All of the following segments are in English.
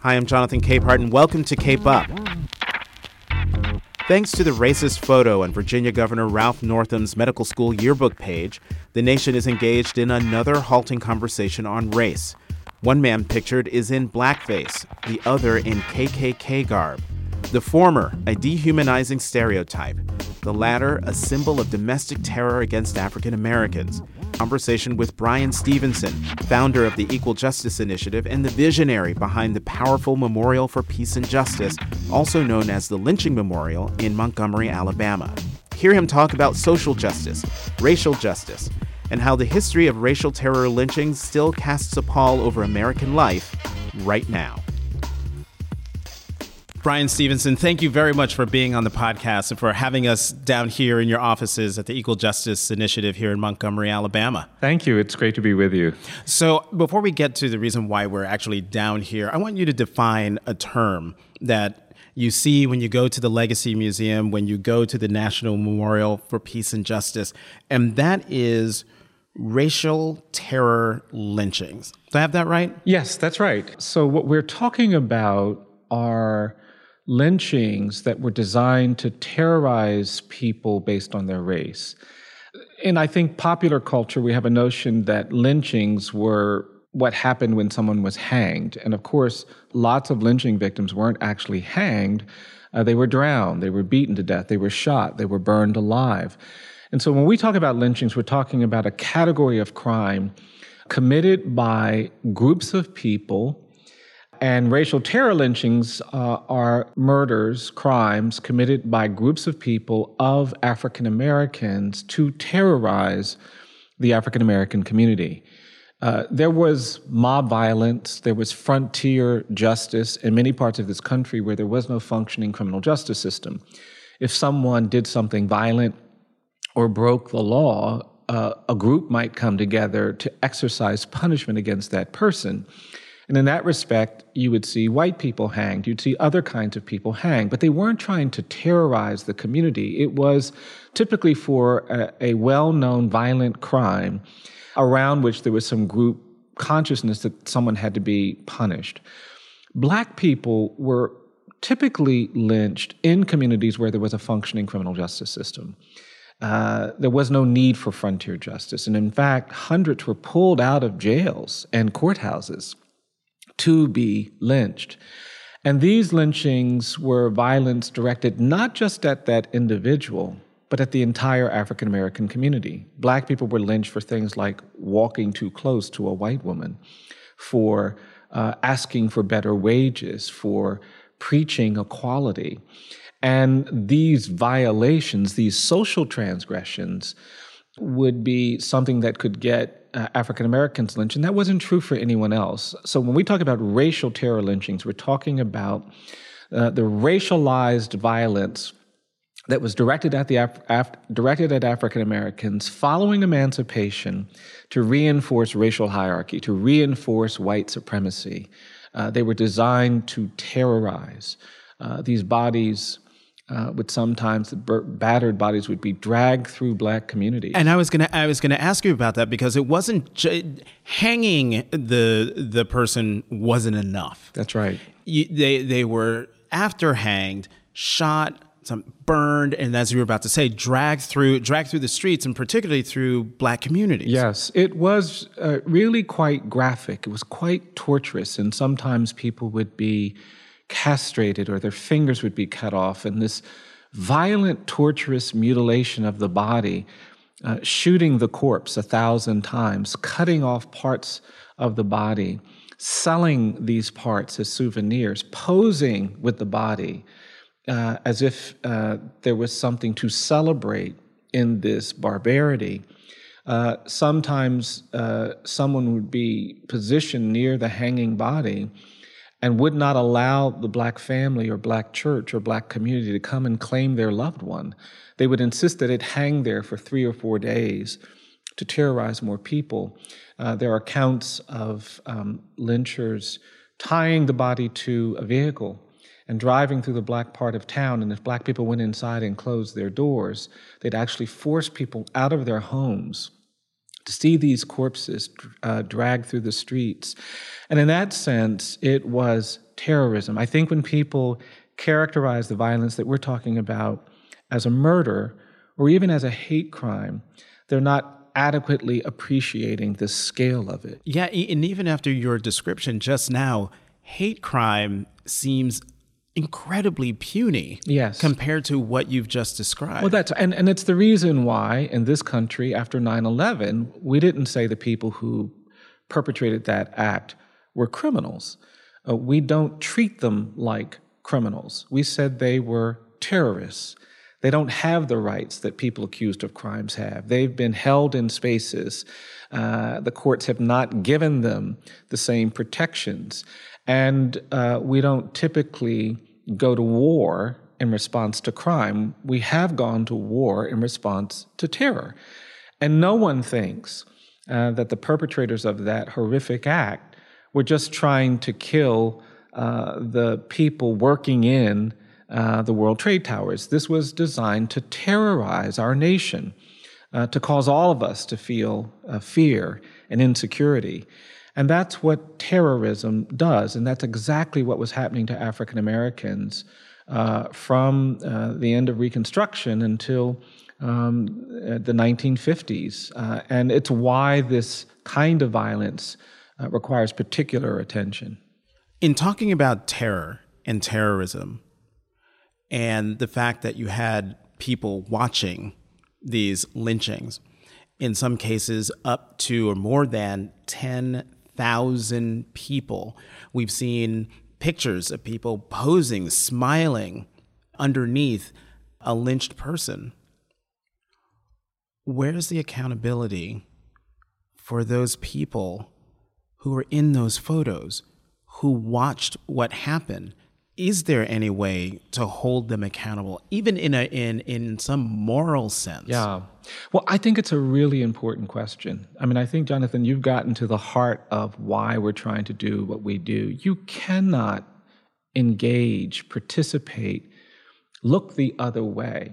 Hi, I'm Jonathan Capehart, and welcome to Cape Up. Thanks to the racist photo on Virginia Governor Ralph Northam's medical school yearbook page, the nation is engaged in another halting conversation on race. One man pictured is in blackface, the other in KKK garb. The former, a dehumanizing stereotype, the latter, a symbol of domestic terror against African Americans. Conversation with Bryan Stevenson, founder of the Equal Justice Initiative and the visionary behind the powerful Memorial for Peace and Justice, also known as the Lynching Memorial in Montgomery, Alabama. Hear him talk about social justice, racial justice, and how the history of racial terror lynchings still casts a pall over American life right now. Bryan Stevenson, thank you very much for being on the podcast and for having us down here in your offices at the Equal Justice Initiative here in Montgomery, Alabama. Thank you. It's great to be with you. So, before we get to the reason why we're actually down here, I want you to define a term that you see when you go to the Legacy Museum, when you go to the National Memorial for Peace and Justice, and that is racial terror lynchings. Do I have that right? Yes, that's right. So, what we're talking about are lynchings that were designed to terrorize people based on their race. In, I think, popular culture, we have a notion that lynchings were what happened when someone was hanged. And of course, lots of lynching victims weren't actually hanged. Uh, they were drowned, they were beaten to death, they were shot, they were burned alive. And so when we talk about lynchings, we're talking about a category of crime committed by groups of people. And racial terror lynchings uh, are murders, crimes committed by groups of people of African Americans to terrorize the African American community. Uh, there was mob violence, there was frontier justice in many parts of this country where there was no functioning criminal justice system. If someone did something violent, or broke the law, uh, a group might come together to exercise punishment against that person. And in that respect, you would see white people hanged, you'd see other kinds of people hanged, but they weren't trying to terrorize the community. It was typically for a, a well known violent crime around which there was some group consciousness that someone had to be punished. Black people were typically lynched in communities where there was a functioning criminal justice system. Uh, there was no need for frontier justice. And in fact, hundreds were pulled out of jails and courthouses to be lynched. And these lynchings were violence directed not just at that individual, but at the entire African American community. Black people were lynched for things like walking too close to a white woman, for uh, asking for better wages, for preaching equality. And these violations, these social transgressions, would be something that could get uh, African Americans lynched, and that wasn't true for anyone else. So when we talk about racial terror lynchings, we're talking about uh, the racialized violence that was directed at the Af- Af- directed at African Americans following emancipation to reinforce racial hierarchy, to reinforce white supremacy. Uh, they were designed to terrorize. Uh, these bodies uh, would sometimes the battered bodies would be dragged through black communities. And I was gonna I was gonna ask you about that because it wasn't j- hanging the the person wasn't enough. That's right. You, they they were after hanged, shot, some burned, and as you were about to say, dragged through dragged through the streets, and particularly through black communities. Yes, it was uh, really quite graphic. It was quite torturous, and sometimes people would be castrated or their fingers would be cut off, and this violent, torturous mutilation of the body, uh, shooting the corpse a thousand times, cutting off parts of the body, selling these parts as souvenirs, posing with the body uh, as if uh, there was something to celebrate in this barbarity. Uh, sometimes uh, someone would be positioned near the hanging body and would not allow the black family or black church or black community to come and claim their loved one. They would insist that it hang there for three or four days to terrorize more people. Uh, there are accounts of um, lynchers tying the body to a vehicle and driving through the black part of town. And if black people went inside and closed their doors, they'd actually force people out of their homes to see these corpses uh, dragged through the streets. And in that sense, it was terrorism. I think when people characterize the violence that we're talking about as a murder or even as a hate crime, they're not adequately appreciating the scale of it. Yeah, and even after your description just now, hate crime seems incredibly puny yes. compared to what you've just described. Well, that's and, and it's the reason why in this country after 9/11 we didn't say the people who perpetrated that act were criminals. Uh, we don't treat them like criminals. We said they were terrorists. They don't have the rights that people accused of crimes have. They've been held in spaces. Uh, the courts have not given them the same protections. And uh, we don't typically go to war in response to crime. We have gone to war in response to terror. And no one thinks uh, that the perpetrators of that horrific act were just trying to kill uh, the people working in uh, the World Trade Towers. This was designed to terrorize our nation, uh, to cause all of us to feel uh, fear and insecurity. And that's what terrorism does. And that's exactly what was happening to African Americans uh, from uh, the end of Reconstruction until um, the 1950s. Uh, and it's why this kind of violence uh, requires particular attention. In talking about terror and terrorism, and the fact that you had people watching these lynchings, in some cases up to or more than 10 thousand people. We've seen pictures of people posing, smiling underneath a lynched person. Where's the accountability for those people who were in those photos, who watched what happened? Is there any way to hold them accountable, even in a in in some moral sense? Yeah. Well, I think it's a really important question. I mean, I think Jonathan, you've gotten to the heart of why we're trying to do what we do. You cannot engage, participate, look the other way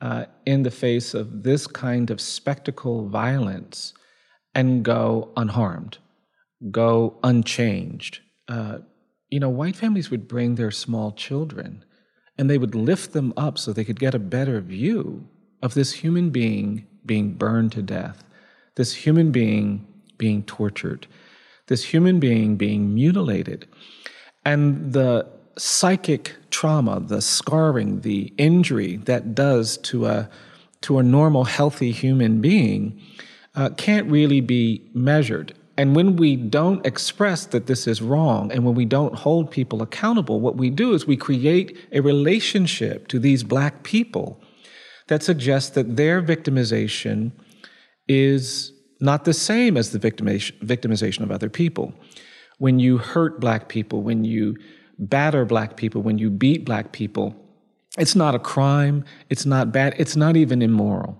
uh, in the face of this kind of spectacle violence and go unharmed, go unchanged. Uh, you know, white families would bring their small children and they would lift them up so they could get a better view of this human being being burned to death, this human being being tortured, this human being being mutilated. And the psychic trauma, the scarring, the injury that does to a, to a normal, healthy human being uh, can't really be measured. And when we don't express that this is wrong, and when we don't hold people accountable, what we do is we create a relationship to these black people that suggests that their victimization is not the same as the victimization of other people. When you hurt black people, when you batter black people, when you beat black people, it's not a crime, it's not bad, it's not even immoral.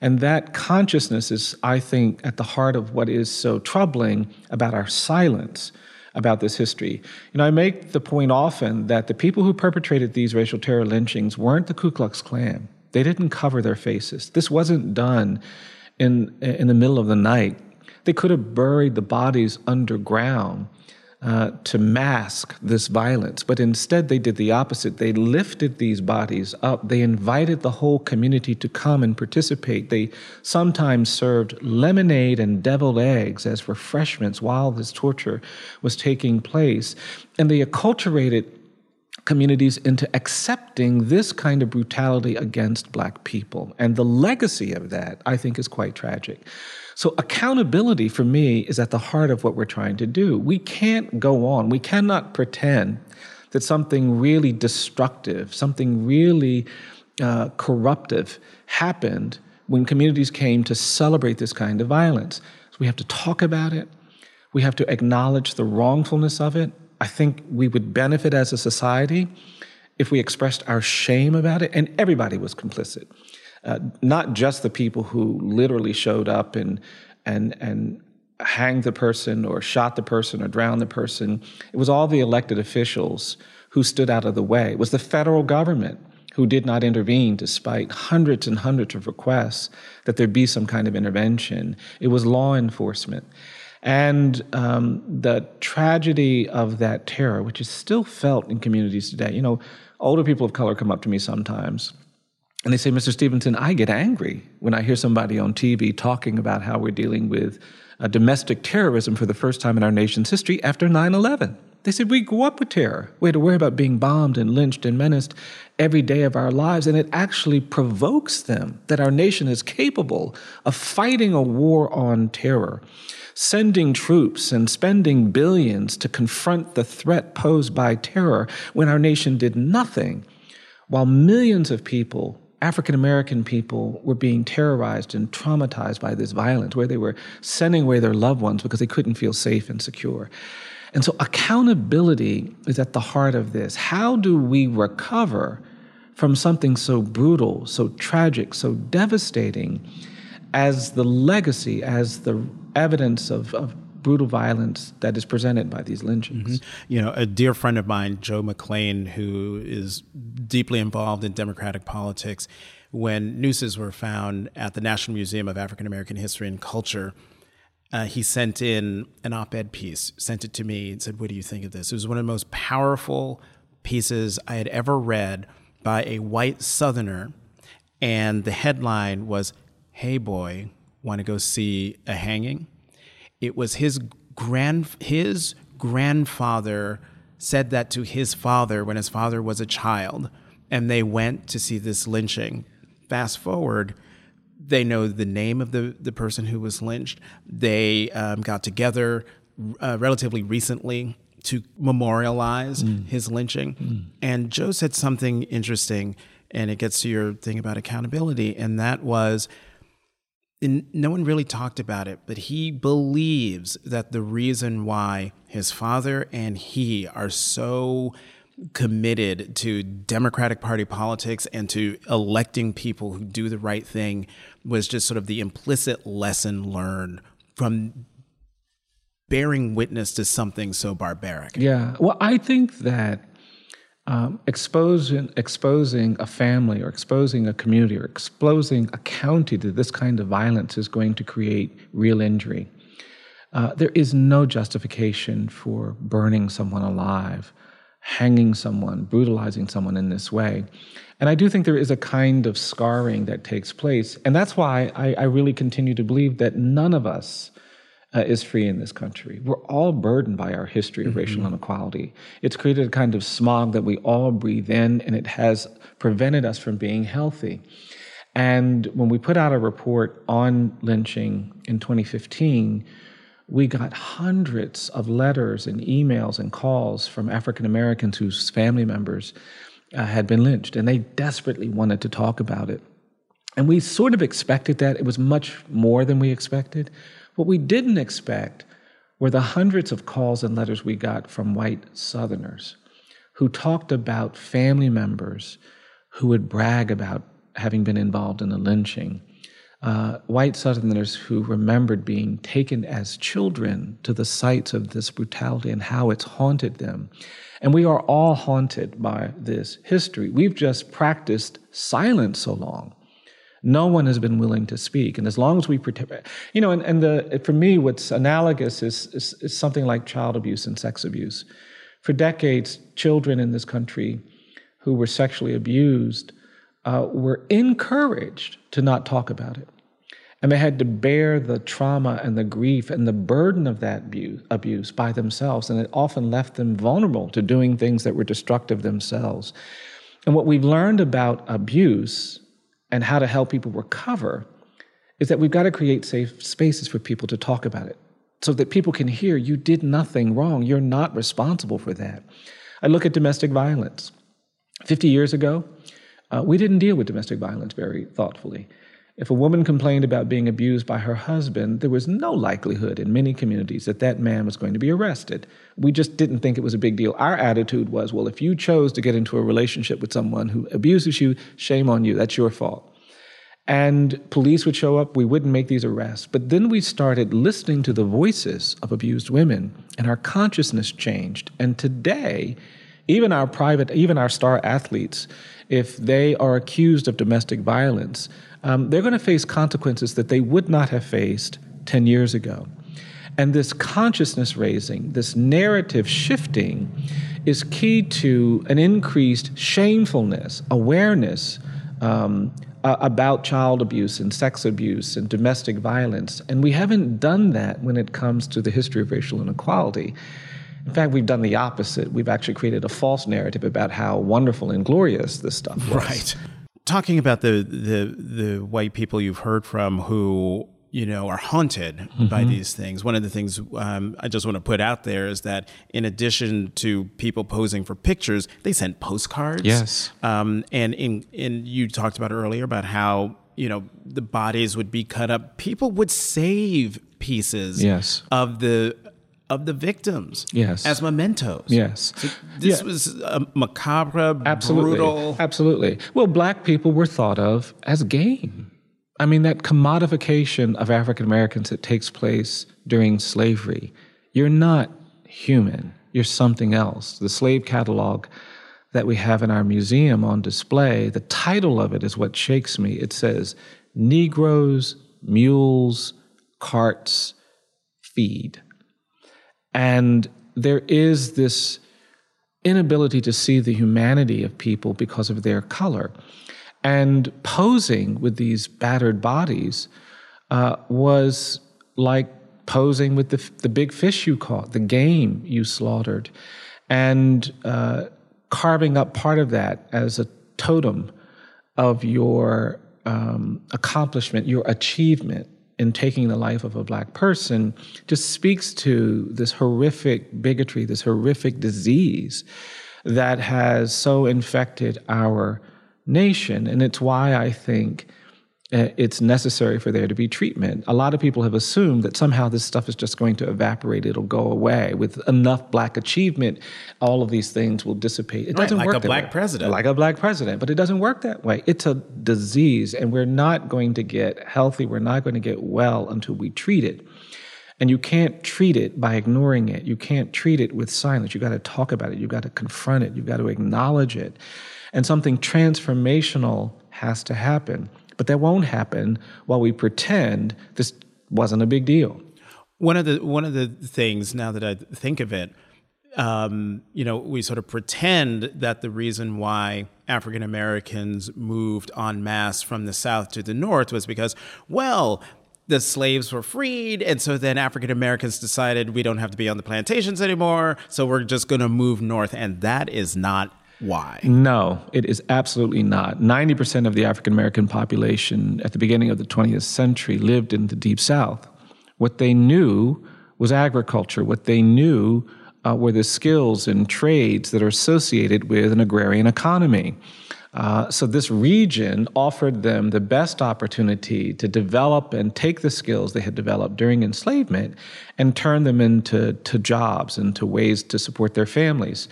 And that consciousness is, I think, at the heart of what is so troubling about our silence about this history. You know, I make the point often that the people who perpetrated these racial terror lynchings weren't the Ku Klux Klan. They didn't cover their faces. This wasn't done in, in the middle of the night. They could have buried the bodies underground uh, to mask this violence. But instead, they did the opposite. They lifted these bodies up. They invited the whole community to come and participate. They sometimes served lemonade and deviled eggs as refreshments while this torture was taking place. And they acculturated communities into accepting this kind of brutality against Black people. And the legacy of that, I think, is quite tragic. So, accountability for me is at the heart of what we're trying to do. We can't go on, we cannot pretend that something really destructive, something really uh, corruptive happened when communities came to celebrate this kind of violence. So, we have to talk about it, we have to acknowledge the wrongfulness of it. I think we would benefit as a society if we expressed our shame about it, and everybody was complicit uh, not just the people who literally showed up and and and hanged the person or shot the person or drowned the person. It was all the elected officials who stood out of the way. It was the federal government who did not intervene despite hundreds and hundreds of requests that there be some kind of intervention. It was law enforcement. And um, the tragedy of that terror, which is still felt in communities today. You know, older people of color come up to me sometimes and they say, Mr. Stevenson, I get angry when I hear somebody on TV talking about how we're dealing with uh, domestic terrorism for the first time in our nation's history after 9 11. They said, We grew up with terror. We had to worry about being bombed and lynched and menaced every day of our lives. And it actually provokes them that our nation is capable of fighting a war on terror sending troops and spending billions to confront the threat posed by terror when our nation did nothing, while millions of people, African American people, were being terrorized and traumatized by this violence, where they were sending away their loved ones because they couldn't feel safe and secure. And so accountability is at the heart of this. How do we recover from something so brutal, so tragic, so devastating? as the legacy, as the evidence of, of brutal violence that is presented by these lynchings. Mm-hmm. You know, a dear friend of mine, Joe McLean, who is deeply involved in democratic politics, when nooses were found at the National Museum of African American History and Culture, uh, he sent in an op ed piece, sent it to me, and said, What do you think of this? It was one of the most powerful pieces I had ever read by a white Southerner. And the headline was hey boy, want to go see a hanging? It was his grand his grandfather said that to his father when his father was a child, and they went to see this lynching. Fast forward, they know the name of the, the person who was lynched. They um, got together uh, relatively recently to memorialize mm. his lynching. Mm. And Joe said something interesting, and it gets to your thing about accountability, and that was and no one really talked about it, but he believes that the reason why his father and he are so committed to Democratic Party politics and to electing people who do the right thing was just sort of the implicit lesson learned from bearing witness to something so barbaric. Yeah. Well, I think that um, exposing, exposing a family or exposing a community or exposing a county to this kind of violence is going to create real injury. Uh, there is no justification for burning someone alive, hanging someone, brutalizing someone in this way. And I do think there is a kind of scarring that takes place. And that's why I, I really continue to believe that none of us uh, is free in this country. We're all burdened by our history of mm-hmm. racial inequality. It's created a kind of smog that we all breathe in, and it has prevented us from being healthy. And when we put out a report on lynching in 2015, we got hundreds of letters and emails and calls from African Americans whose family members uh, had been lynched, and they desperately wanted to talk about it. And we sort of expected that. It was much more than we expected. What we didn't expect were the hundreds of calls and letters we got from white Southerners who talked about family members who would brag about having been involved in a lynching. Uh, white Southerners who remembered being taken as children to the sites of this brutality and how it's haunted them. And we are all haunted by this history. We've just practiced silence so long no one has been willing to speak. And as long as we protect, you know, and, and the, for me, what's analogous is, is, is something like child abuse and sex abuse. For decades, children in this country who were sexually abused uh, were encouraged to not talk about it. And they had to bear the trauma and the grief and the burden of that abuse by themselves. And it often left them vulnerable to doing things that were destructive themselves. And what we've learned about abuse and how to help people recover is that we've got to create safe spaces for people to talk about it so that people can hear you did nothing wrong. You're not responsible for that. I look at domestic violence. 50 years ago, uh, we didn't deal with domestic violence very thoughtfully. If a woman complained about being abused by her husband, there was no likelihood in many communities that that man was going to be arrested. We just didn't think it was a big deal. Our attitude was, well, if you chose to get into a relationship with someone who abuses you, shame on you. That's your fault. And police would show up, we wouldn't make these arrests. But then we started listening to the voices of abused women, and our consciousness changed. And today, even our private, even our star athletes, if they are accused of domestic violence, um, they're going to face consequences that they would not have faced 10 years ago. And this consciousness raising, this narrative shifting, is key to an increased shamefulness, awareness um, uh, about child abuse and sex abuse and domestic violence. And we haven't done that when it comes to the history of racial inequality. In fact, we've done the opposite. We've actually created a false narrative about how wonderful and glorious this stuff was. Right. Talking about the the the white people you've heard from who you know, are haunted mm-hmm. by these things. One of the things um, I just want to put out there is that in addition to people posing for pictures, they sent postcards. Yes. Um, and in, in you talked about earlier about how you know the bodies would be cut up. People would save pieces. Yes. Of the of the victims. Yes. As mementos. Yes. So this yeah. was a macabre, Absolutely. brutal. Absolutely. Well, black people were thought of as game. I mean, that commodification of African Americans that takes place during slavery. You're not human, you're something else. The slave catalog that we have in our museum on display, the title of it is what shakes me. It says, Negroes, Mules, Carts, Feed. And there is this inability to see the humanity of people because of their color. And posing with these battered bodies uh, was like posing with the, the big fish you caught, the game you slaughtered, and uh, carving up part of that as a totem of your um, accomplishment, your achievement in taking the life of a black person just speaks to this horrific bigotry, this horrific disease that has so infected our nation. And it's why I think Eh, it's necessary for there to be treatment. A lot of people have assumed that somehow this stuff is just going to evaporate, it'll go away. With enough black achievement, all of these things will dissipate. It doesn't right, work like a black way. president. Like a black president, but it doesn't work that way. It's a disease, and we're not going to get healthy, we're not going to get well until we treat it. And you can't treat it by ignoring it. You can't treat it with silence. You got to talk about it. You got to confront it. You got to acknowledge it. And something transformational has to happen. But that won't happen while we pretend this wasn't a big deal. One of the one of the things now that I think of it, um, you know, we sort of pretend that the reason why African Americans moved en masse from the South to the North was because, well, the slaves were freed. And so then African Americans decided we don't have to be on the plantations anymore. So we're just going to move north. And that is not why? No, it is absolutely not. 90% of the African American population at the beginning of the 20th century lived in the Deep South. What they knew was agriculture. What they knew uh, were the skills and trades that are associated with an agrarian economy. Uh, so, this region offered them the best opportunity to develop and take the skills they had developed during enslavement and turn them into to jobs and to ways to support their families.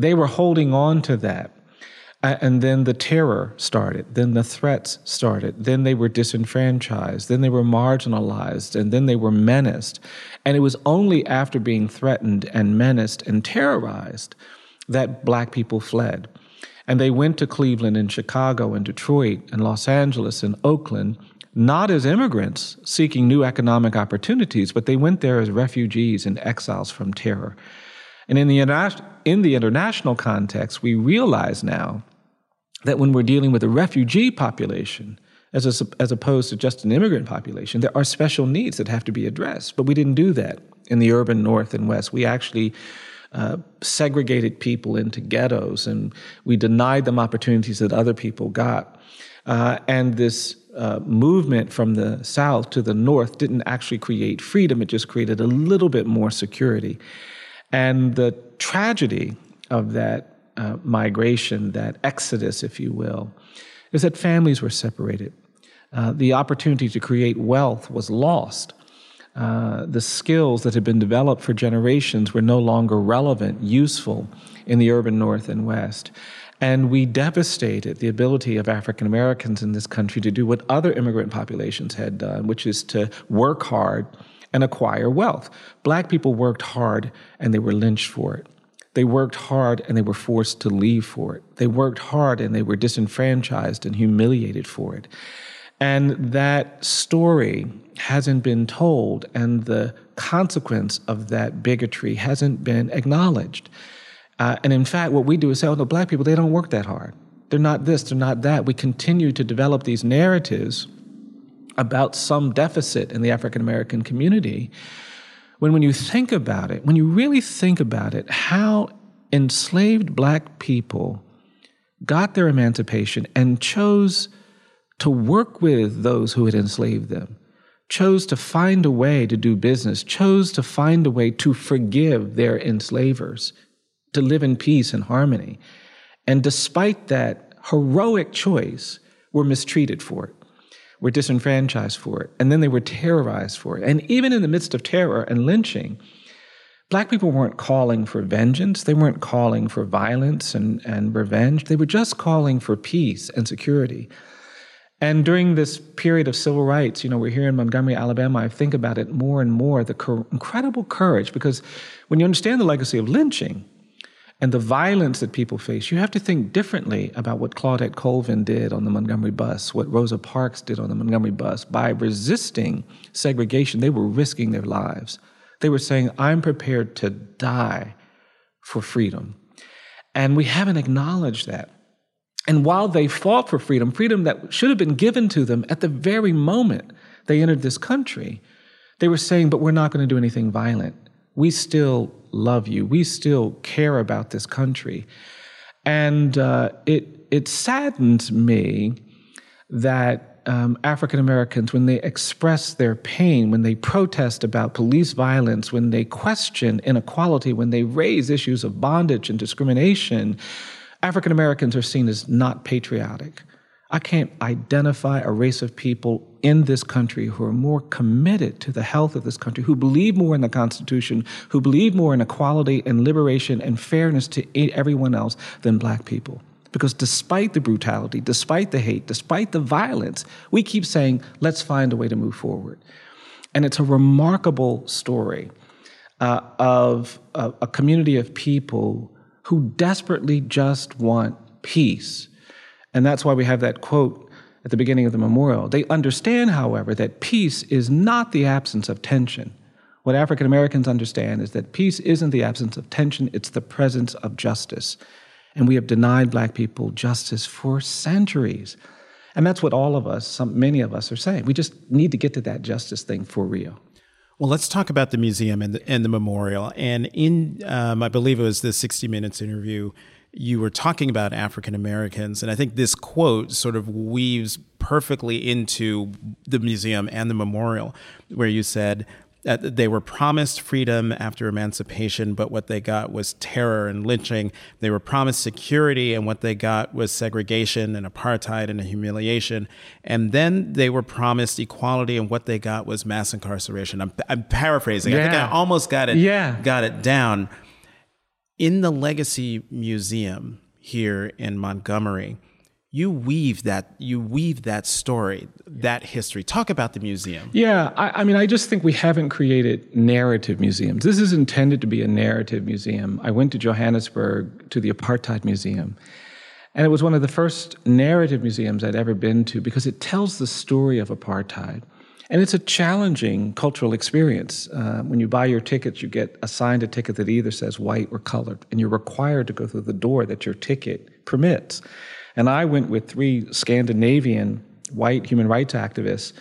They were holding on to that. And then the terror started. Then the threats started. Then they were disenfranchised. Then they were marginalized. And then they were menaced. And it was only after being threatened and menaced and terrorized that black people fled. And they went to Cleveland and Chicago and Detroit and Los Angeles and Oakland, not as immigrants seeking new economic opportunities, but they went there as refugees and exiles from terror. And in the, in the international context, we realize now that when we're dealing with a refugee population, as, a, as opposed to just an immigrant population, there are special needs that have to be addressed. But we didn't do that in the urban north and west. We actually uh, segregated people into ghettos and we denied them opportunities that other people got. Uh, and this uh, movement from the south to the north didn't actually create freedom, it just created a little bit more security. And the tragedy of that uh, migration, that exodus, if you will, is that families were separated. Uh, the opportunity to create wealth was lost. Uh, the skills that had been developed for generations were no longer relevant, useful in the urban North and West. And we devastated the ability of African Americans in this country to do what other immigrant populations had done, which is to work hard and acquire wealth. Black people worked hard and they were lynched for it. They worked hard and they were forced to leave for it. They worked hard and they were disenfranchised and humiliated for it. And that story hasn't been told, and the consequence of that bigotry hasn't been acknowledged. Uh, and in fact, what we do is say, oh, no, black people, they don't work that hard. They're not this, they're not that. We continue to develop these narratives about some deficit in the African American community. When, when you think about it, when you really think about it, how enslaved black people got their emancipation and chose to work with those who had enslaved them, chose to find a way to do business, chose to find a way to forgive their enslavers, to live in peace and harmony. And despite that heroic choice, were mistreated for it, were disenfranchised for it, and then they were terrorized for it. And even in the midst of terror and lynching, Black people weren't calling for vengeance. They weren't calling for violence and, and revenge. They were just calling for peace and security. And during this period of civil rights, you know, we're here in Montgomery, Alabama. I think about it more and more the incredible courage, because when you understand the legacy of lynching and the violence that people face, you have to think differently about what Claudette Colvin did on the Montgomery bus, what Rosa Parks did on the Montgomery bus. By resisting segregation, they were risking their lives. They were saying, I'm prepared to die for freedom. And we haven't acknowledged that. And while they fought for freedom, freedom that should have been given to them at the very moment they entered this country, they were saying, but we're not going to do anything violent. We still love you. We still care about this country. And uh, it, it saddens me that um, African Americans, when they express their pain, when they protest about police violence, when they question inequality, when they raise issues of bondage and discrimination, African Americans are seen as not patriotic. I can't identify a race of people in this country who are more committed to the health of this country, who believe more in the Constitution, who believe more in equality and liberation and fairness to everyone else than black people. Because despite the brutality, despite the hate, despite the violence, we keep saying, let's find a way to move forward. And it's a remarkable story uh, of a, a community of people who desperately just want peace. And that's why we have that quote at the beginning of the memorial. They understand, however, that peace is not the absence of tension. What African Americans understand is that peace isn't the absence of tension, it's the presence of justice. And we have denied black people justice for centuries. And that's what all of us, some, many of us, are saying. We just need to get to that justice thing for real. Well, let's talk about the museum and the, and the memorial. And in, um, I believe it was the 60 Minutes interview, you were talking about African Americans. And I think this quote sort of weaves perfectly into the museum and the memorial, where you said, uh, they were promised freedom after emancipation, but what they got was terror and lynching. They were promised security, and what they got was segregation and apartheid and humiliation. And then they were promised equality, and what they got was mass incarceration. I'm, I'm paraphrasing. Yeah. I think I almost got it. Yeah. got it down. In the Legacy Museum here in Montgomery, you weave that you weave that story that history. Talk about the museum. Yeah I, I, mean i just think we haven't created narrative museums. This is intended to be a narrative museum. I went to johannesburg to the apartheid museum and it was one of the first narrative museums i'd ever been to because it tells the story of apartheid and it's a challenging cultural experience. Uh, when you buy your tickets, you get assigned a ticket that either says white or colored, and you're required to go through the door that your ticket permits. And I went with three Scandinavian white human rights activists,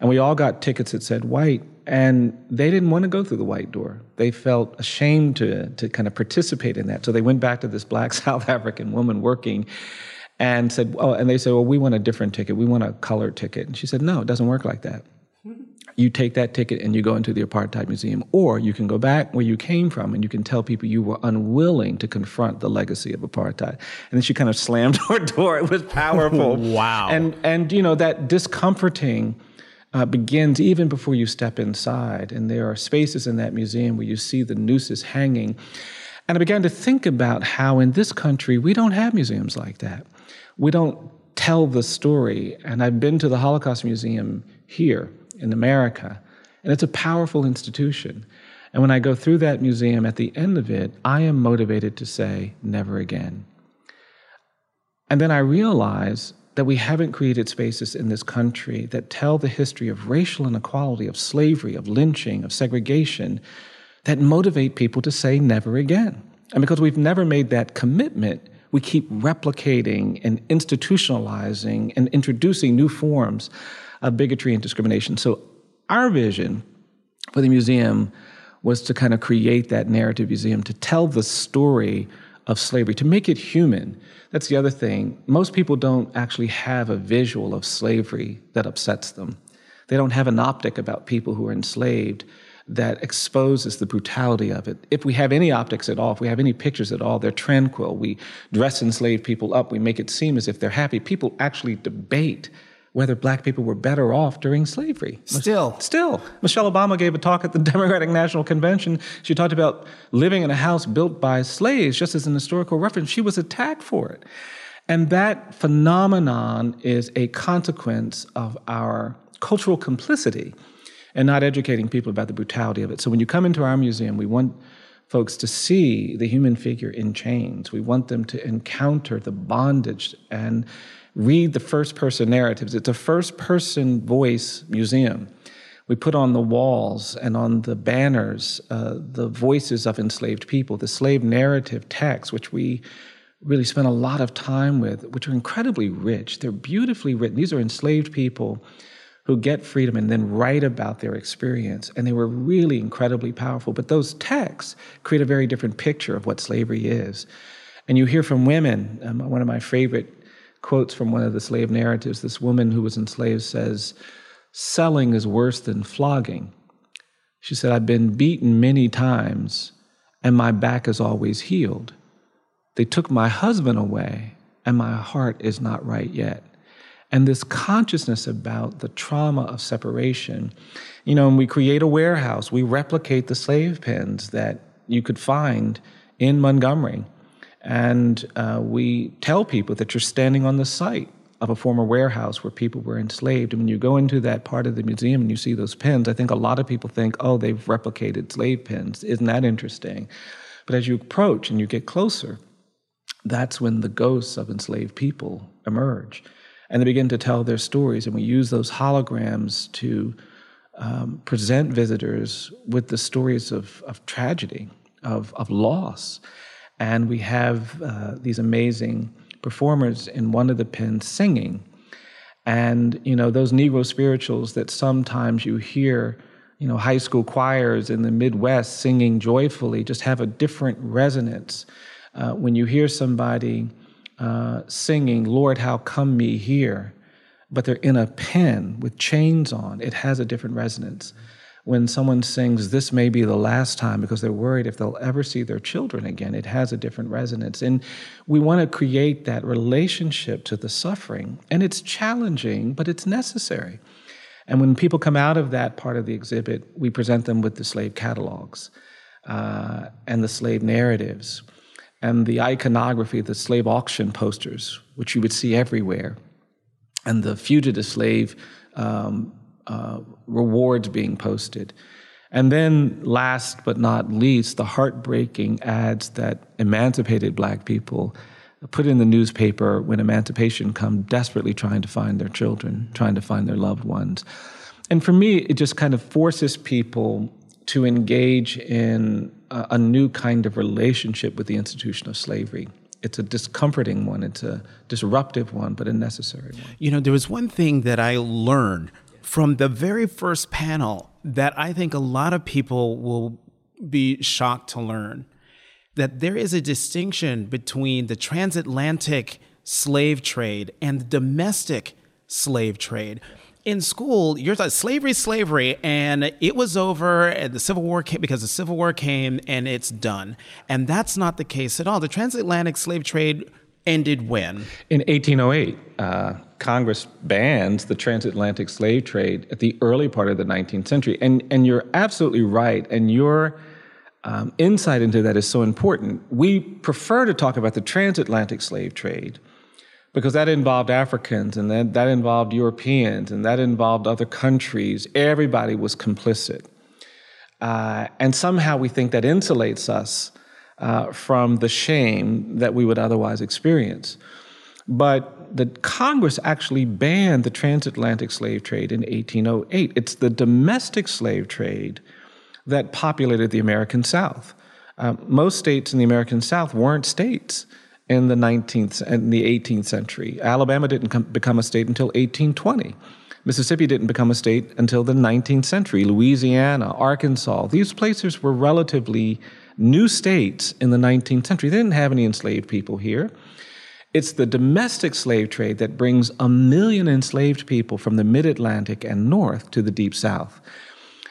and we all got tickets that said white, and they didn't want to go through the white door. They felt ashamed to, to kind of participate in that. So they went back to this black South African woman working and said, Oh, and they said, Well, we want a different ticket. We want a colored ticket. And she said, No, it doesn't work like that you take that ticket and you go into the apartheid museum or you can go back where you came from and you can tell people you were unwilling to confront the legacy of apartheid. And then she kind of slammed her door. It was powerful. Wow. And and you know that discomforting uh, begins even before you step inside. And there are spaces in that museum where you see the nooses hanging. And i began to think about how in this country we don't have museums like that. We don't tell the story. And i've been to the holocaust museum here in America. And it's a powerful institution. And when I go through that museum at the end of it, I am motivated to say, never again. And then I realize that we haven't created spaces in this country that tell the history of racial inequality, of slavery, of lynching, of segregation, that motivate people to say never again. And because we've never made that commitment, we keep replicating and institutionalizing and introducing new forms of bigotry and discrimination. So, our vision for the museum was to kind of create that narrative museum, to tell the story of slavery, to make it human. That's the other thing. Most people don't actually have a visual of slavery that upsets them. They don't have an optic about people who are enslaved that exposes the brutality of it. If we have any optics at all, if we have any pictures at all, they're tranquil. We dress enslaved people up, we make it seem as if they're happy. People actually debate whether black people were better off during slavery. Still. Still. Michelle Obama gave a talk at the Democratic National Convention. She talked about living in a house built by slaves, just as an historical reference. She was attacked for it. And that phenomenon is a consequence of our cultural complicity and not educating people about the brutality of it. So when you come into our museum, we want folks to see the human figure in chains. We want them to encounter the bondage and read the first person narratives. It's a first person voice museum. We put on the walls and on the banners uh, the voices of enslaved people, the slave narrative texts, which we really spent a lot of time with, which are incredibly rich. They're beautifully written. These are enslaved people who get freedom and then write about their experience. And they were really incredibly powerful. But those texts create a very different picture of what slavery is. And you hear from women. Um, one of my favorite quotes from one of the slave narratives. This woman who was enslaved says, Selling is worse than flogging. She said, I've been beaten many times, and my back is always healed. They took my husband away, and my heart is not right yet. And this consciousness about the trauma of separation, you know, and we create a warehouse, we replicate the slave pens that you could find in Montgomery and uh, we tell people that you're standing on the site of a former warehouse where people were enslaved. And when you go into that part of the museum and you see those pins, I think a lot of people think, oh, they've replicated slave pins. Isn't that interesting? But as you approach and you get closer, that's when the ghosts of enslaved people emerge. And they begin to tell their stories. And we use those holograms to um, present visitors with the stories of, of tragedy, of, of loss. And we have uh, these amazing performers in one of the pens singing. And, you know, those Negro spirituals that sometimes you hear, you know, high school choirs in the Midwest singing joyfully just have a different resonance. Uh, when you hear somebody uh, singing, Lord, how come me here, but they're in a pen with chains on, it has a different resonance when someone sings, This may be the last time, because they're worried if they'll ever see their children again, it has a different resonance. And we want to create that relationship to the suffering. And it's challenging, but it's necessary. And when people come out of that part of the exhibit, we present them with the slave catalogs uh, and the slave narratives and the iconography, the slave auction posters, which you would see everywhere, and the fugitive slave um, uh, rewards being posted. And then, last but not least, the heartbreaking ads that emancipated black people put in the newspaper when emancipation come desperately trying to find their children, trying to find their loved ones. And for me, it just kind of forces people to engage in a, a new kind of relationship with the institution of slavery it's a discomforting one, it's a disruptive one, but a necessary one. You know, there was one thing that I learned from the very first panel that I think a lot of people will be shocked to learn that there is a distinction between the transatlantic slave trade and the domestic slave trade. In school, you're like slavery, slavery, and it was over, and the Civil War came because the Civil War came, and it's done. And that's not the case at all. The transatlantic slave trade ended when? In 1808. Uh, Congress bans the transatlantic slave trade at the early part of the 19th century. And, and you're absolutely right. And your um, insight into that is so important. We prefer to talk about the transatlantic slave trade because that involved Africans and that, that involved Europeans and that involved other countries. Everybody was complicit. Uh, and somehow we think that insulates us uh, from the shame that we would otherwise experience. But the Congress actually banned the transatlantic slave trade in 1808. It's the domestic slave trade that populated the American South. Um, most states in the American South weren't states in the 19th and the 18th century. Alabama didn't come, become a state until 1820. Mississippi didn't become a state until the 19th century. Louisiana, Arkansas, these places were relatively new states in the 19th century. They didn't have any enslaved people here. It's the domestic slave trade that brings a million enslaved people from the mid Atlantic and north to the deep south.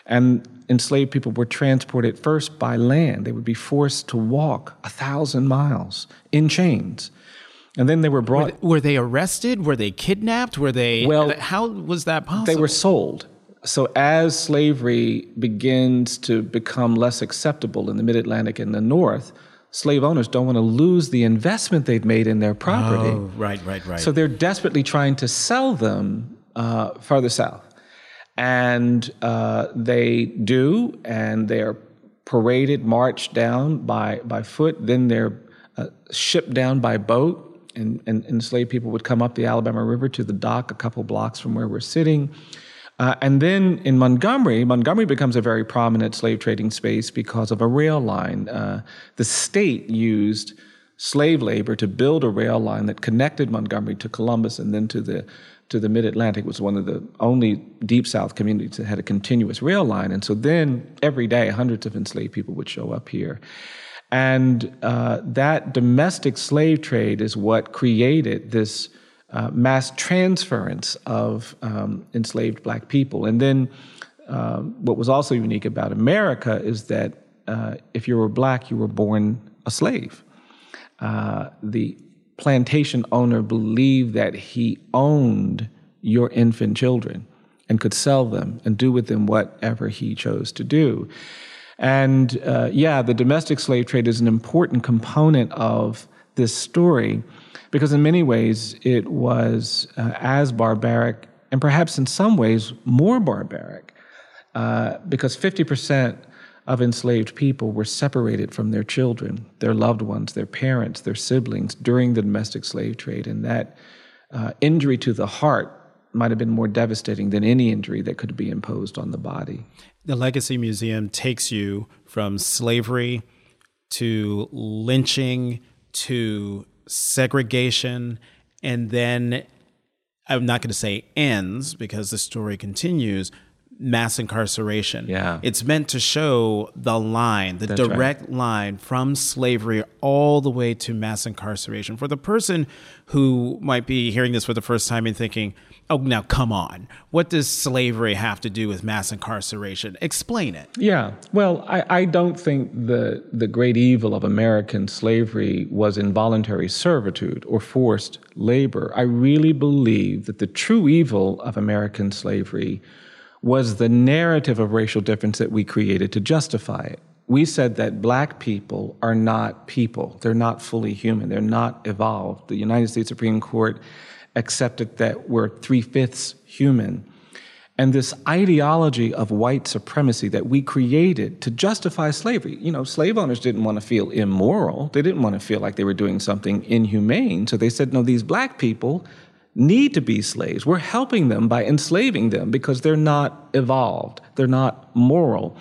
And enslaved people were transported first by land. They would be forced to walk a thousand miles in chains. And then they were brought. Were they, were they arrested? Were they kidnapped? Were they. Well, how was that possible? They were sold. So, as slavery begins to become less acceptable in the mid Atlantic and the North, slave owners don't want to lose the investment they've made in their property. Oh, right, right, right. So, they're desperately trying to sell them uh, farther south. And uh, they do, and they're paraded, marched down by, by foot, then they're uh, shipped down by boat. And, and enslaved people would come up the Alabama River to the dock a couple blocks from where we're sitting uh, and then in Montgomery, Montgomery becomes a very prominent slave trading space because of a rail line. Uh, the state used slave labor to build a rail line that connected Montgomery to Columbus and then to the to the Mid Atlantic. It was one of the only Deep South communities that had a continuous rail line. And so then every day, hundreds of enslaved people would show up here. And uh, that domestic slave trade is what created this uh, mass transference of um, enslaved black people. And then uh, what was also unique about America is that uh, if you were black, you were born a slave. Uh, the plantation owner believed that he owned your infant children and could sell them and do with them whatever he chose to do. And uh, yeah, the domestic slave trade is an important component of this story because in many ways it was uh, as barbaric and perhaps in some ways more barbaric uh, because 50% of enslaved people were separated from their children, their loved ones, their parents, their siblings during the domestic slave trade. And that uh, injury to the heart might have been more devastating than any injury that could be imposed on the body. The Legacy Museum takes you from slavery to lynching to segregation, and then I'm not going to say ends because the story continues. Mass incarceration. Yeah. It's meant to show the line, the That's direct right. line from slavery all the way to mass incarceration. For the person who might be hearing this for the first time and thinking, Oh, now come on. What does slavery have to do with mass incarceration? Explain it. Yeah. Well, I, I don't think the, the great evil of American slavery was involuntary servitude or forced labor. I really believe that the true evil of American slavery was the narrative of racial difference that we created to justify it. We said that black people are not people, they're not fully human, they're not evolved. The United States Supreme Court accepted that we're three fifths human. And this ideology of white supremacy that we created to justify slavery. You know, slave owners didn't want to feel immoral. They didn't want to feel like they were doing something inhumane. So they said, no, these black people need to be slaves. We're helping them by enslaving them because they're not evolved, they're not moral.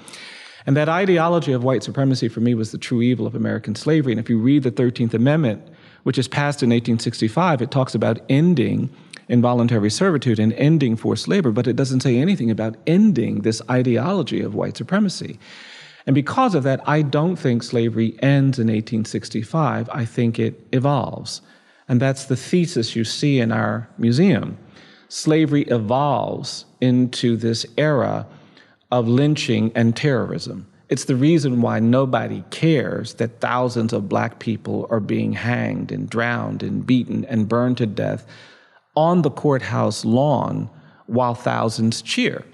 And that ideology of white supremacy for me was the true evil of American slavery. And if you read the 13th Amendment, which is passed in 1865, it talks about ending involuntary servitude and ending forced labor, but it doesn't say anything about ending this ideology of white supremacy. And because of that, I don't think slavery ends in 1865. I think it evolves. And that's the thesis you see in our museum. Slavery evolves into this era of lynching and terrorism. It's the reason why nobody cares that thousands of black people are being hanged and drowned and beaten and burned to death on the courthouse lawn while thousands cheer.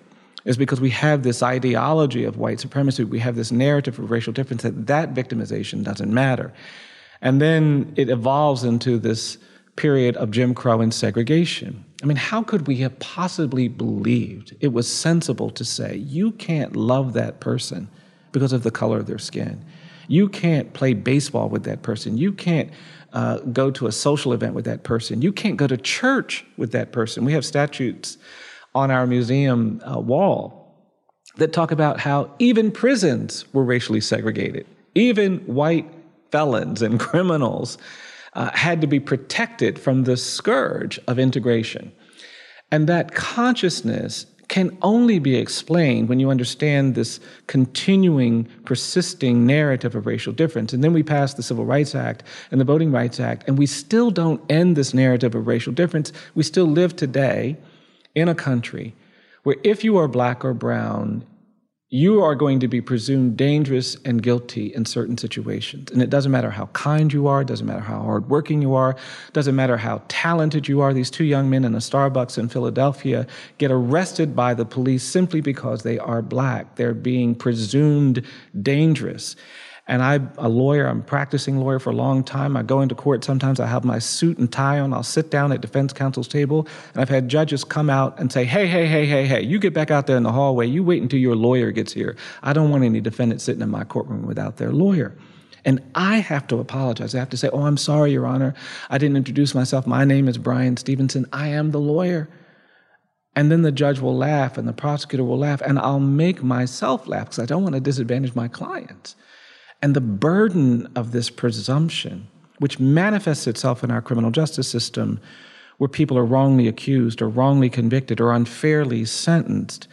Is because we have this ideology of white supremacy, we have this narrative of racial difference that that victimization doesn't matter. And then it evolves into this period of Jim Crow and segregation. I mean, how could we have possibly believed it was sensible to say, you can't love that person because of the color of their skin. You can't play baseball with that person. You can't uh, go to a social event with that person. You can't go to church with that person. We have statutes on our museum uh, wall that talk about how even prisons were racially segregated. Even white felons and criminals uh, had to be protected from the scourge of integration. And that consciousness can only be explained when you understand this continuing, persisting narrative of racial difference. And then we pass the Civil Rights Act and the Voting Rights Act, and we still don't end this narrative of racial difference. We still live today in a country where if you are black or brown, you are going to be presumed dangerous and guilty in certain situations. And it doesn't matter how kind you are, doesn't matter how hardworking you are, doesn't matter how talented you are. These two young men in a Starbucks in Philadelphia get arrested by the police simply because they are black. They're being presumed dangerous. And I'm a lawyer, I'm a practicing lawyer for a long time. I go into court sometimes, I have my suit and tie on, I'll sit down at defense counsel's table, and I've had judges come out and say, hey, hey, hey, hey, hey, you get back out there in the hallway, you wait until your lawyer gets here. I don't want any defendant sitting in my courtroom without their lawyer. And I have to apologize. I have to say, oh, I'm sorry, Your Honor. I didn't introduce myself. My name is Bryan Stevenson. I am the lawyer. And then the judge will laugh and the prosecutor will laugh, and I'll make myself laugh because I don't want to disadvantage my clients. And the burden of this presumption, which manifests itself in our criminal justice system, where people are wrongly accused or wrongly convicted or unfairly sentenced,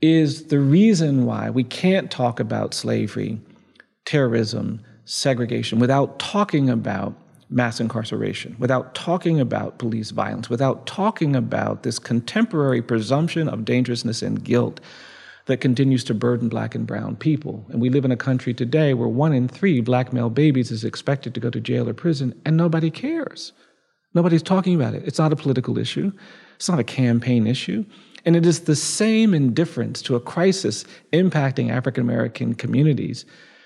is the reason why we can't talk about slavery, terrorism, segregation without talking about mass incarceration, without talking about police violence, without talking about this contemporary presumption of dangerousness and guilt that continues to burden black and brown people. And we live in a country today where one in three black male babies is expected to go to jail or prison, and nobody cares. Nobody's talking about it. It's not a political issue, it's not a campaign issue. And it is the same indifference to a crisis impacting African American communities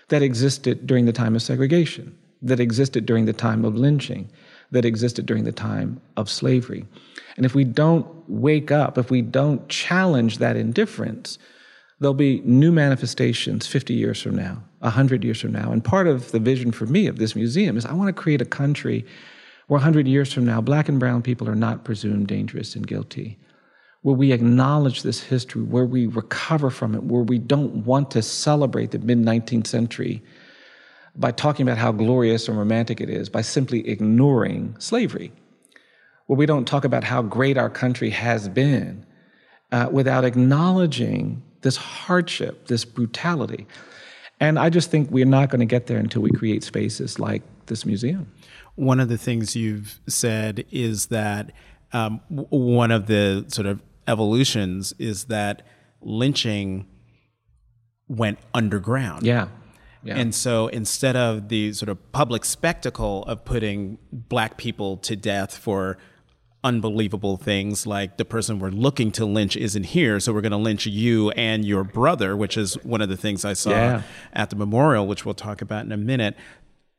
that existed during the time of segregation, that existed during the time of lynching, that existed during the time of slavery. And if we don't wake up, if we don't challenge that indifference, there'll be new manifestations 50 years from now, 100 years from now. And part of the vision for me of this museum is I want to create a country where 100 years from now, black and brown people are not presumed dangerous and guilty, where we acknowledge this history, where we recover from it, where we don't want to celebrate the mid 19th century by talking about how glorious and romantic it is, by simply ignoring slavery, where we don't talk about how great our country has been uh, without acknowledging this hardship, this brutality. And I just think we're not going to get there until we create spaces like this museum. One of the things you've said is that um, one of the sort of evolutions is that lynching went underground. Yeah. Yeah. And so instead of the sort of public spectacle of putting black people to death for unbelievable things like the person we're looking to lynch isn't here, so we're going to lynch you and your brother, which is one of the things I saw yeah. at the memorial, which we'll talk about in a minute.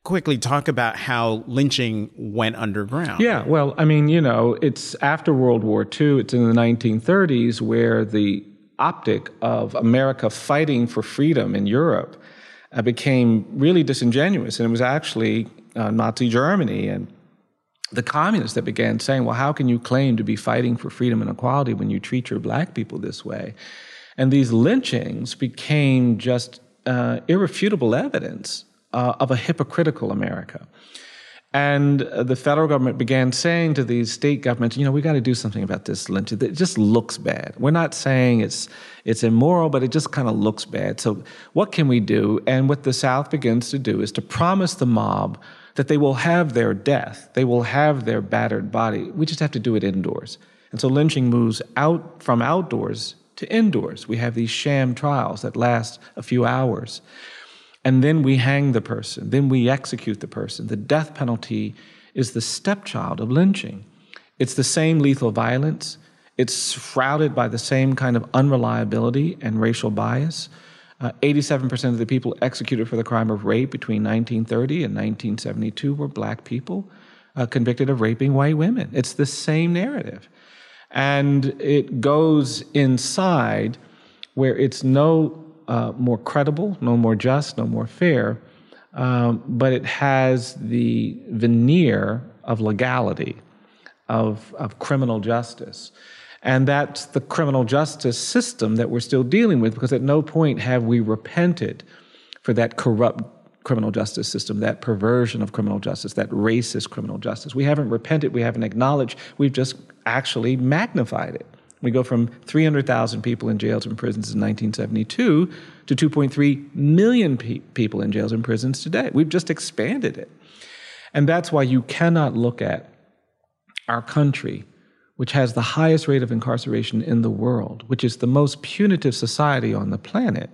Quickly talk about how lynching went underground. Yeah, well, I mean, you know, it's after World War II, it's in the 1930s where the optic of America fighting for freedom in Europe uh, became really disingenuous. And it was actually uh, Nazi Germany and the communists that began saying, well, how can you claim to be fighting for freedom and equality when you treat your black people this way? And these lynchings became just uh, irrefutable evidence uh, of a hypocritical America. And the federal government began saying to these state governments, you know, we got to do something about this lynching. It just looks bad. We're not saying it's it's immoral, but it just kind of looks bad. So what can we do? And what the South begins to do is to promise the mob that they will have their death, they will have their battered body. We just have to do it indoors. And so lynching moves out from outdoors to indoors. We have these sham trials that last a few hours. And then we hang the person, then we execute the person. The death penalty is the stepchild of lynching. It's the same lethal violence, it's shrouded by the same kind of unreliability and racial bias. Uh, 87% of the people executed for the crime of rape between 1930 and 1972 were black people uh, convicted of raping white women. It's the same narrative. And it goes inside where it's no uh, more credible, no more just, no more fair, um, but it has the veneer of legality, of, of criminal justice. And that's the criminal justice system that we're still dealing with because at no point have we repented for that corrupt criminal justice system, that perversion of criminal justice, that racist criminal justice. We haven't repented, we haven't acknowledged, we've just actually magnified it. We go from 300,000 people in jails and prisons in 1972 to 2.3 million pe- people in jails and prisons today. We've just expanded it. And that's why you cannot look at our country, which has the highest rate of incarceration in the world, which is the most punitive society on the planet,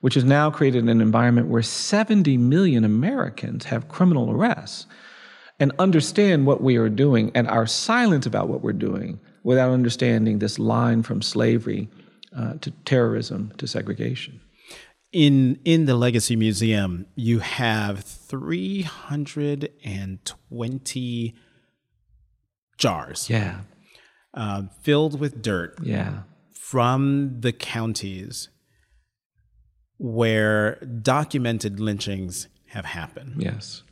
which has now created an environment where 70 million Americans have criminal arrests, and understand what we are doing and our silence about what we're doing without understanding this line from slavery uh, to terrorism to segregation. In in the Legacy Museum, you have 320 jars. Yeah. Uh, filled with dirt. Yeah. From the counties where documented lynchings have happened. Yes.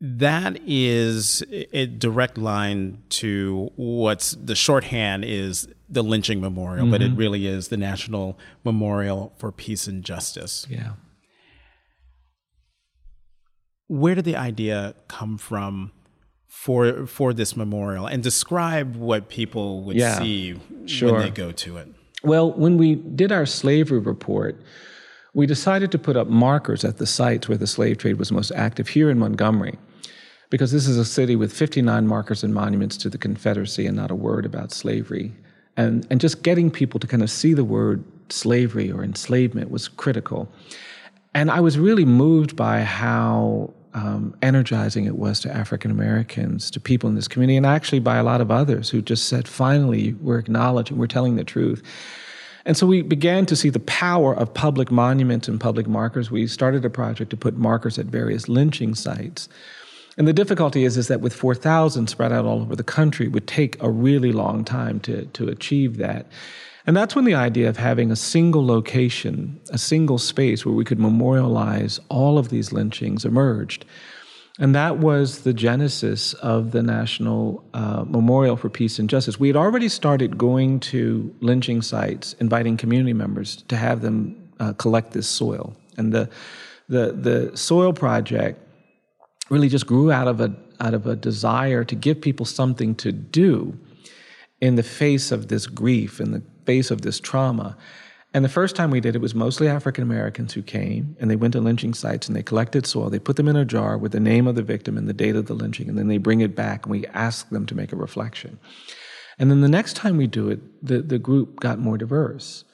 That is a direct line to what's the shorthand is the lynching memorial, mm-hmm. but it mm-hmm. really is the National Memorial for Peace and Justice. Yeah. Where did the idea come from for for this memorial and describe what people would yeah, see sure. when they go to it? Well, when we did our slavery report, we decided to put up markers at the sites where the slave trade was most active here in Montgomery because this is a city with 59 markers and monuments to the Confederacy and not a word about slavery. And, and just getting people to kind of see the word slavery or enslavement was critical. And I was really moved by how um, energizing it was to African Americans, to people in this community, and actually by a lot of others who just said, finally, we're acknowledging, we're telling the truth. And so we began to see the power of public monuments and public markers. We started a project to put markers at various lynching sites. And the difficulty is, is that with 4,000 spread out all over the country, it would take a really long time to, to achieve that. And that's when the idea of having a single location, a single space where we could memorialize all of these lynchings emerged. And that was the genesis of the National uh, Memorial for Peace and Justice. We had already started going to lynching sites, inviting community members to have them uh, collect this soil. And the, the, the soil project really just grew out of a out of a desire to give people something to do in the face of this grief, in the face of this trauma. And the first time we did it was mostly African Americans who came and they went to lynching sites and they collected soil. They put them in a jar with the name of the victim and the date of the lynching, and then they bring it back and we ask them to make a reflection. And then the next time we do it, the, the group got more diverse.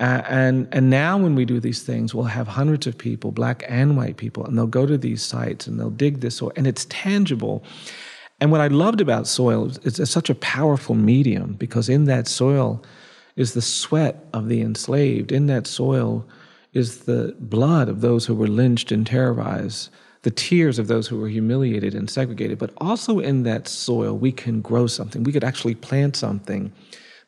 Uh, and and now when we do these things, we'll have hundreds of people, black and white people, and they'll go to these sites and they'll dig this soil, and it's tangible. And what I loved about soil is it's such a powerful medium because in that soil is the sweat of the enslaved. In that soil is the blood of those who were lynched and terrorized, the tears of those who were humiliated and segregated. But also in that soil, we can grow something. We could actually plant something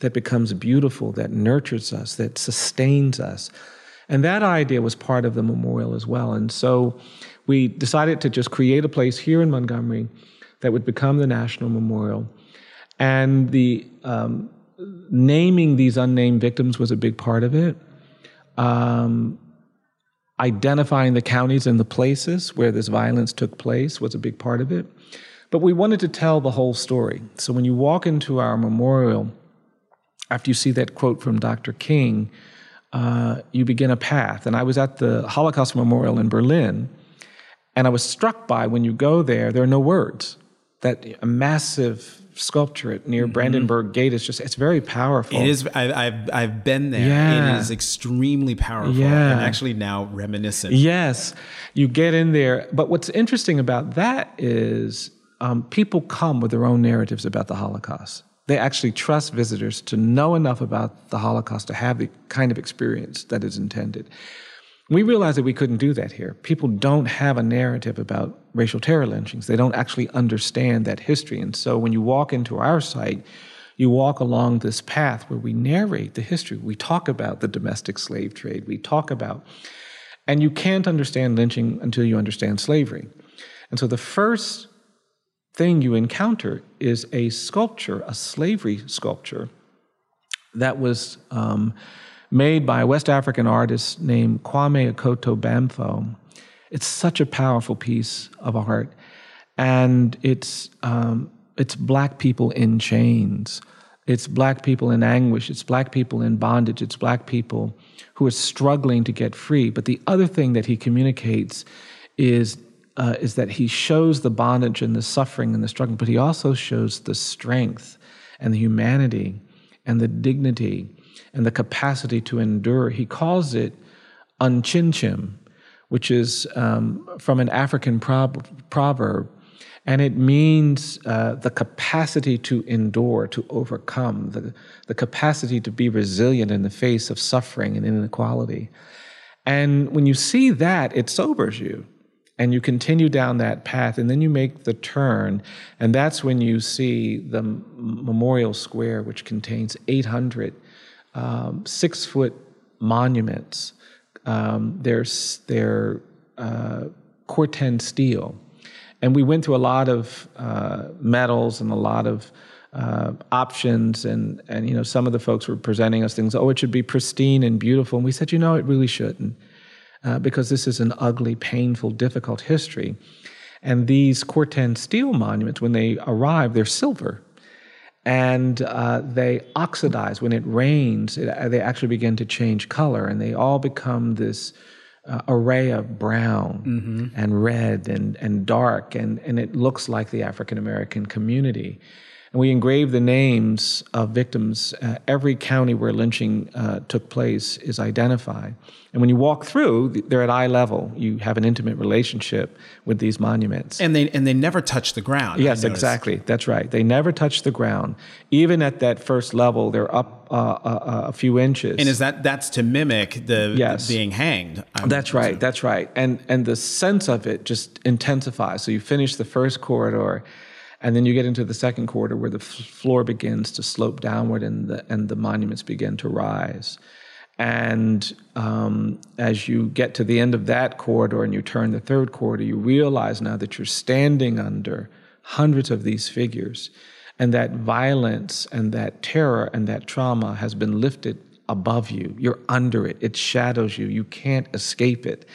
that becomes beautiful, that nurtures us, that sustains us. And that idea was part of the memorial as well. And so we decided to just create a place here in Montgomery that would become the National Memorial. And the um, naming these unnamed victims was a big part of it. Um, identifying the counties and the places where this violence took place was a big part of it. But we wanted to tell the whole story. So when you walk into our memorial, after you see that quote from Dr. King, uh, you begin a path. And I was at the Holocaust Memorial in Berlin, and I was struck by when you go there, there are no words. That a massive sculpture it near mm-hmm. Brandenburg Gate is just, it's very powerful. It is, I, have I've been there. Yeah. It is extremely powerful yeah. and actually now reminiscent. Yes, you get in there. But what's interesting about that is um, people come with their own narratives about the Holocaust. They actually trust visitors to know enough about the Holocaust to have the kind of experience that is intended. We realized that we couldn't do that here. People don't have a narrative about racial terror lynchings. They don't actually understand that history. And so when you walk into our site, you walk along this path where we narrate the history. We talk about the domestic slave trade. We talk about, and you can't understand lynching until you understand slavery. And so the first thing you encounter is a sculpture, a slavery sculpture, that was um, made by a West African artist named Kwame Akoto Bamfo. It's such a powerful piece of art, and it's um, it's black people in chains. It's black people in anguish. It's black people in bondage. It's black people who are struggling to get free. But the other thing that he communicates is uh, is that he shows the bondage and the suffering and the struggle, but he also shows the strength and the humanity and the dignity and the capacity to endure. He calls it Nkyinkyim, which is um, from an African prob- proverb, and it means uh, the capacity to endure, to overcome, the, the capacity to be resilient in the face of suffering and inequality. And when you see that, it sobers you. And you continue down that path, and then you make the turn, and that's when you see the Memorial Square, which contains 800 um, six foot monuments. Um, they're they're uh, Corten steel, and we went through a lot of uh, metals and a lot of uh, options, and and you know some of the folks were presenting us things. Oh, it should be pristine and beautiful, and we said, you know, it really shouldn't, uh, because this is an ugly, painful, difficult history. And these Corten steel monuments, when they arrive, they're silver and uh, they oxidize when it rains. It, uh, they actually begin to change color, and they all become this uh, array of brown mm-hmm. and red and, and dark, and, and it looks like the African American community. And we engrave the names of victims. Uh, every county where lynching uh, took place is identified. And when you walk through, they're at eye level. You have an intimate relationship with these monuments. And they and they never touch the ground. Yes, exactly. That's right. They never touch the ground. Even at that first level, they're up uh, uh, uh a few inches. And is that that's to mimic the, yes. being hanged? I'm that's right. That's right. And and the sense of it just intensifies. So you finish the first corridor and then you get into the second quarter where the floor begins to slope downward and the, and the monuments begin to rise. And um, as you get to the end of that corridor and you turn the third corridor, you realize now that you're standing under hundreds of these figures, and that violence and that terror and that trauma has been lifted above you. You're under it, it shadows you, you can't escape it.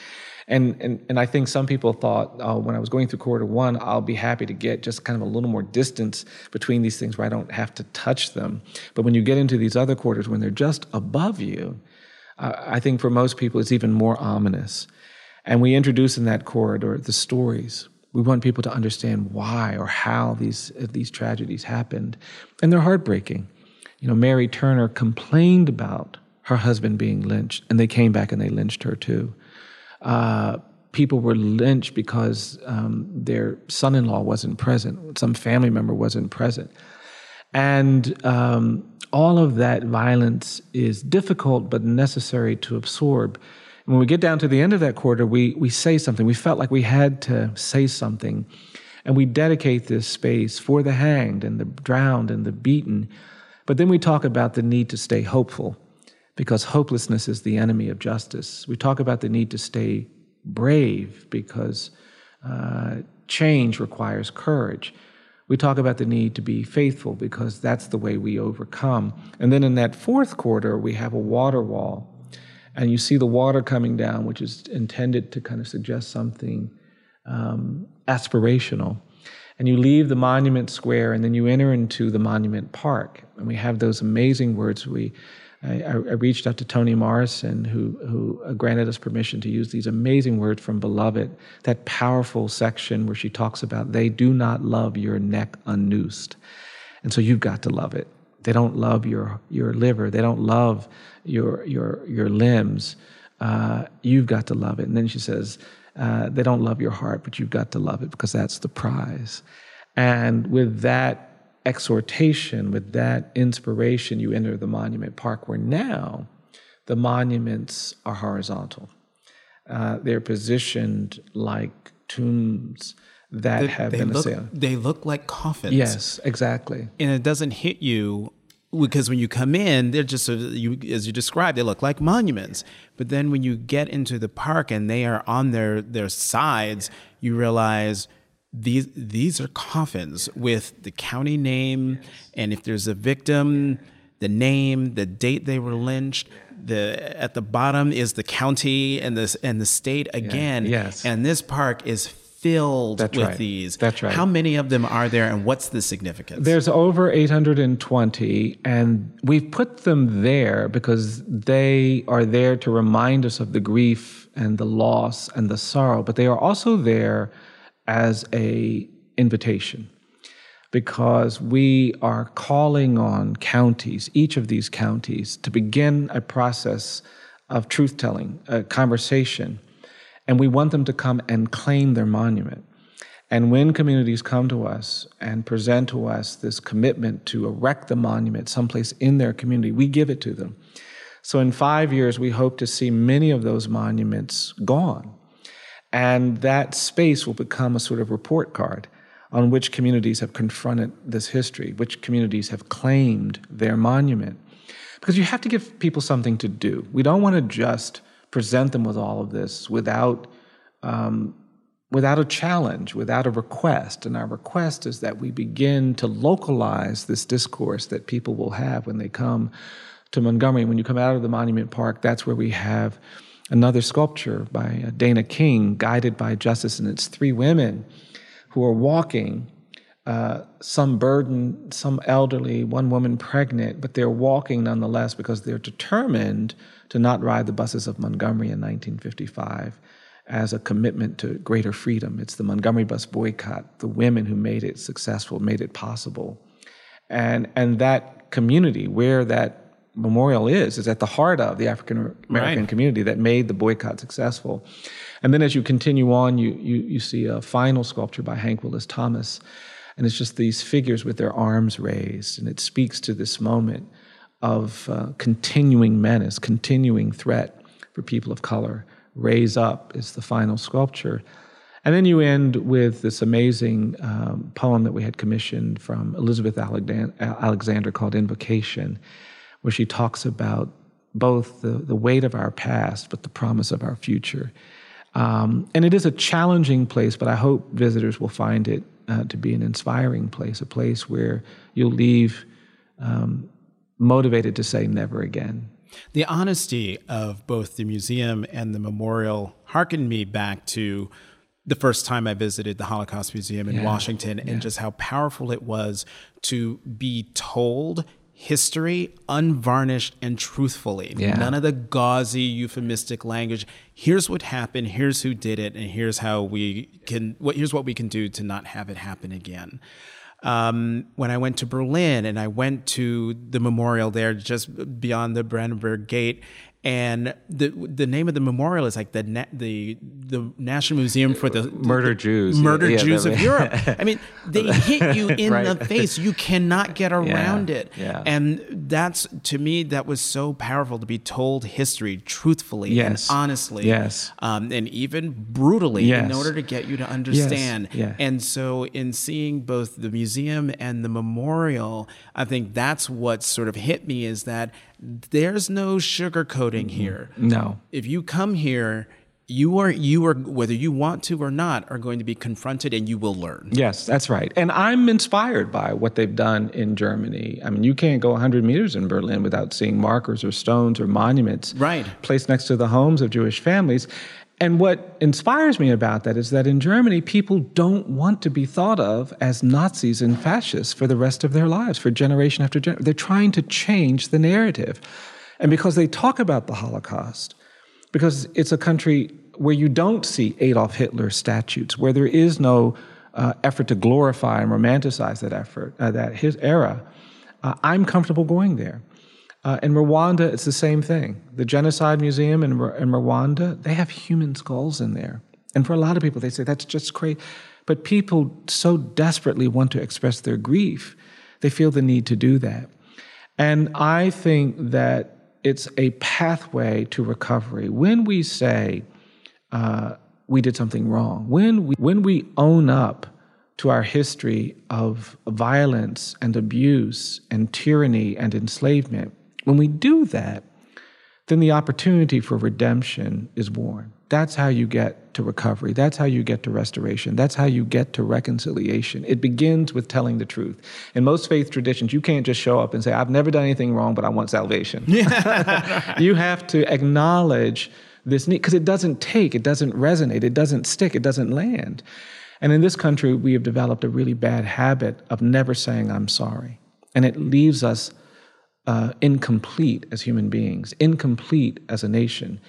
And, and, and I think some people thought uh, when I was going through quarter one, I'll be happy to get just kind of a little more distance between these things where I don't have to touch them. But when you get into these other quarters, when they're just above you, uh, I think for most people it's even more ominous. And we introduce in that corridor the stories. We want people to understand why or how these, these tragedies happened. And they're heartbreaking. You know, Mary Turner complained about her husband being lynched, and they came back and they lynched her too. Uh, people were lynched because um, their son in law wasn't present, some family member wasn't present. And um, all of that violence is difficult but necessary to absorb. And when we get down to the end of that quarter, we, we say something. We felt like we had to say something. And we dedicate this space for the hanged and the drowned and the beaten. But then we talk about the need to stay hopeful because hopelessness is the enemy of justice. We talk about the need to stay brave because uh, change requires courage. We talk about the need to be faithful because that's the way we overcome. And then in that fourth quarter, we have a water wall. And you see the water coming down, which is intended to kind of suggest something um, aspirational. And you leave the monument square and then you enter into the monument park. And we have those amazing words. We I, I, reached out to Toni Morrison, who, who uh, granted us permission to use these amazing words from Beloved, that powerful section where she talks about they do not love your neck unnoosed. And so you've got to love it. They don't love your, your liver, they don't love your, your, your limbs. Uh, you've got to love it. And then she says, uh, they don't love your heart, but you've got to love it because that's the prize. And with that exhortation, with that inspiration, you enter the monument park where now the monuments are horizontal. Uh, they're positioned like tombs that have they been look, assailed. They look like coffins. Yes, exactly. And it doesn't hit you because when you come in, they're just you, as you described, they look like monuments. But then when you get into the park and they are on their their sides, you realize these these are coffins with the county name, and if there's a victim, the name, the date they were lynched. The at the bottom is the county and this and the state again. Yeah. Yes, and this park is filled That's with right. these. That's right. How many of them are there, and what's the significance? There's over 820, and we've put them there because they are there to remind us of the grief and the loss and the sorrow, but they are also there as a invitation because we are calling on counties, each of these counties, to begin a process of truth telling, a conversation and we want them to come and claim their monument. And when communities come to us and present to us this commitment to erect the monument someplace in their community, we give it to them. So in five years, we hope to see many of those monuments gone. And that space will become a sort of report card on which communities have confronted this history, which communities have claimed their monument. Because you have to give people something to do. We don't want to just present them with all of this without um, without a challenge, without a request. And our request is that we begin to localize this discourse that people will have when they come to Montgomery. When you come out of the Monument Park, that's where we have another sculpture by Dana King, guided by justice, and it's three women who are walking. Uh, some burdened, some elderly, one woman pregnant, but they're walking nonetheless because they're determined to not ride the buses of Montgomery in 1955 as a commitment to greater freedom. It's the Montgomery bus boycott, the women who made it successful, made it possible. And, and that community where that memorial is, is at the heart of the African American right. community that made the boycott successful. And then as you continue on, you, you, you see a final sculpture by Hank Willis Thomas. And it's just these figures with their arms raised. And it speaks to this moment of uh, continuing menace, continuing threat for people of color. Raise Up is the final sculpture. And then you end with this amazing um, poem that we had commissioned from Elizabeth Alexander called Invocation, where she talks about both the, the weight of our past, but the promise of our future. Um, and it is a challenging place, but I hope visitors will find it uh, to be an inspiring place, a place where you'll leave um, motivated to say never again. The honesty of both the museum and the memorial harkened me back to the first time I visited the Holocaust Museum in yeah, Washington and just how powerful it was to be told history unvarnished and truthfully. Yeah. None of the gauzy euphemistic language. Here's what happened, here's who did it, and here's how we can what here's what we can do to not have it happen again um, when I went to Berlin and I went to the memorial there just beyond the Brandenburg Gate and the the name of the memorial is like the na- the the National Museum for the murdered Jews, murdered yeah, Jews of Europe. I mean, they hit you in right. the face. You cannot get around yeah, it. Yeah. And that's to me that was so powerful to be told history truthfully yes. and honestly, yes, um, and even brutally yes. in order to get you to understand. Yes. Yeah. And so, in seeing both the museum and the memorial, I think that's what sort of hit me is that there's no sugarcoating Mm-hmm. here. No. If you come here, you are you are whether you want to or not are going to be confronted and you will learn. Yes, that's right. And I'm inspired by what they've done in Germany. I mean, you can't go 100 meters in Berlin without seeing markers or stones or monuments right. placed next to the homes of Jewish families. And what inspires me about that is that in Germany, people don't want to be thought of as Nazis and fascists for the rest of their lives, for generation after generation. They're trying to change the narrative. And because they talk about the Holocaust, because it's a country where you don't see Adolf Hitler statues, where there is no uh, effort to glorify and romanticize that effort, uh, that his era, uh, I'm comfortable going there. Uh, in Rwanda, it's the same thing. The Genocide Museum in, in Rwanda, they have human skulls in there. And for a lot of people, they say that's just crazy. But people so desperately want to express their grief, they feel the need to do that. And I think that it's a pathway to recovery. When we say uh, we did something wrong, when we, when we own up to our history of violence and abuse and tyranny and enslavement, when we do that, then the opportunity for redemption is born. That's how you get to recovery. That's how you get to restoration. That's how you get to reconciliation. It begins with telling the truth. In most faith traditions, you can't just show up and say, I've never done anything wrong, but I want salvation. Yeah. you have to acknowledge this need because it doesn't take, it doesn't resonate, it doesn't stick, it doesn't land. And in this country, we have developed a really bad habit of never saying, I'm sorry. And it leaves us uh, incomplete as human beings, incomplete as a nation.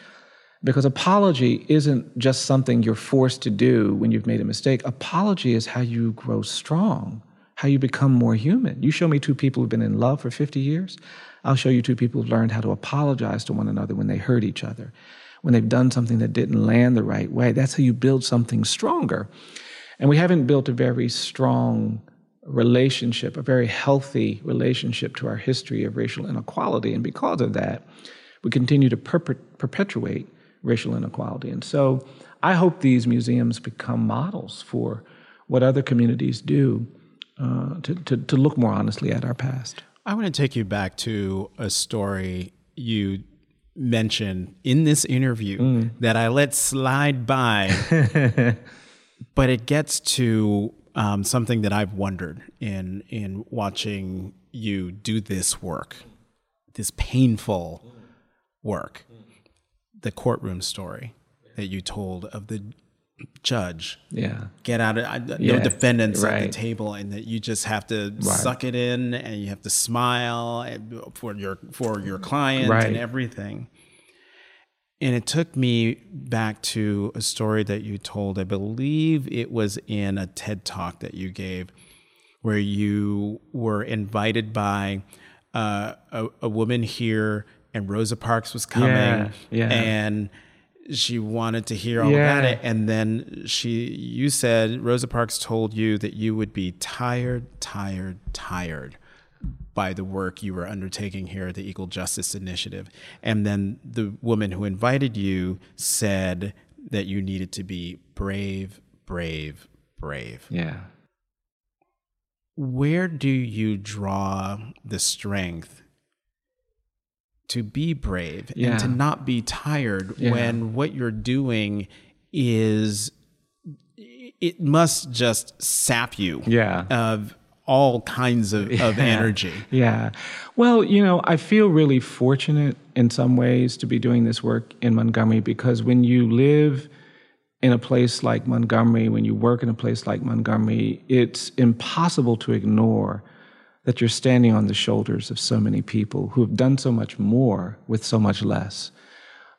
Because apology isn't just something you're forced to do when you've made a mistake. Apology is how you grow strong, how you become more human. You show me two people who've been in love for 50 years, I'll show you two people who've learned how to apologize to one another when they hurt each other, when they've done something that didn't land the right way. That's how you build something stronger. And we haven't built a very strong relationship, a very healthy relationship to our history of racial inequality. And because of that, we continue to perpetuate racial inequality. And so I hope these museums become models for what other communities do uh, to, to, to look more honestly at our past. I want to take you back to a story you mentioned in this interview mm. that I let slide by, but it gets to um, something that I've wondered in in watching you do this work, this painful work the courtroom story that you told of the judge. Yeah. Get out of no yeah. defendants right. at the table and that you just have to right. suck it in and you have to smile for your for your client right. and everything. And it took me back to a story that you told. I believe it was in a TED talk that you gave where you were invited by uh, a, a woman here and Rosa Parks was coming, yeah, yeah. and she wanted to hear all yeah. about it. And then she, you said Rosa Parks told you that you would be tired, tired, tired by the work you were undertaking here at the Equal Justice Initiative. And then the woman who invited you said that you needed to be brave, brave, brave. Yeah. Where do you draw the strength to be brave yeah. and to not be tired yeah. when what you're doing is it must just sap you yeah. of all kinds of, yeah. of energy. Yeah. Well, you know, I feel really fortunate in some ways to be doing this work in Montgomery because when you live in a place like Montgomery, when you work in a place like Montgomery, it's impossible to ignore that you're standing on the shoulders of so many people who have done so much more with so much less.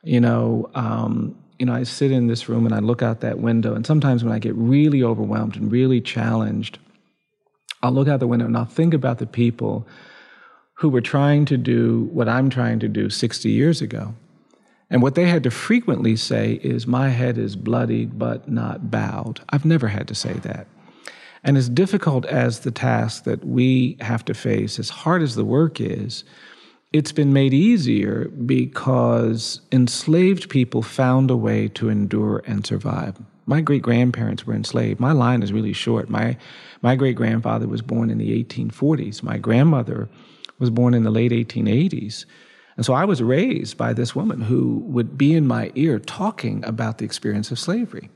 You know, um, you know, I sit in this room and I look out that window, and sometimes when I get really overwhelmed and really challenged, I'll look out the window and I'll think about the people who were trying to do what I'm trying to do 60 years ago. And what they had to frequently say is, My head is bloodied but not bowed. I've never had to say that. And as difficult as the task that we have to face, as hard as the work is, it's been made easier because enslaved people found a way to endure and survive. My great grandparents were enslaved. My line is really short. My, my great grandfather was born in the 1840s. My grandmother was born in the late 1880s. And so I was raised by this woman who would be in my ear talking about the experience of slavery.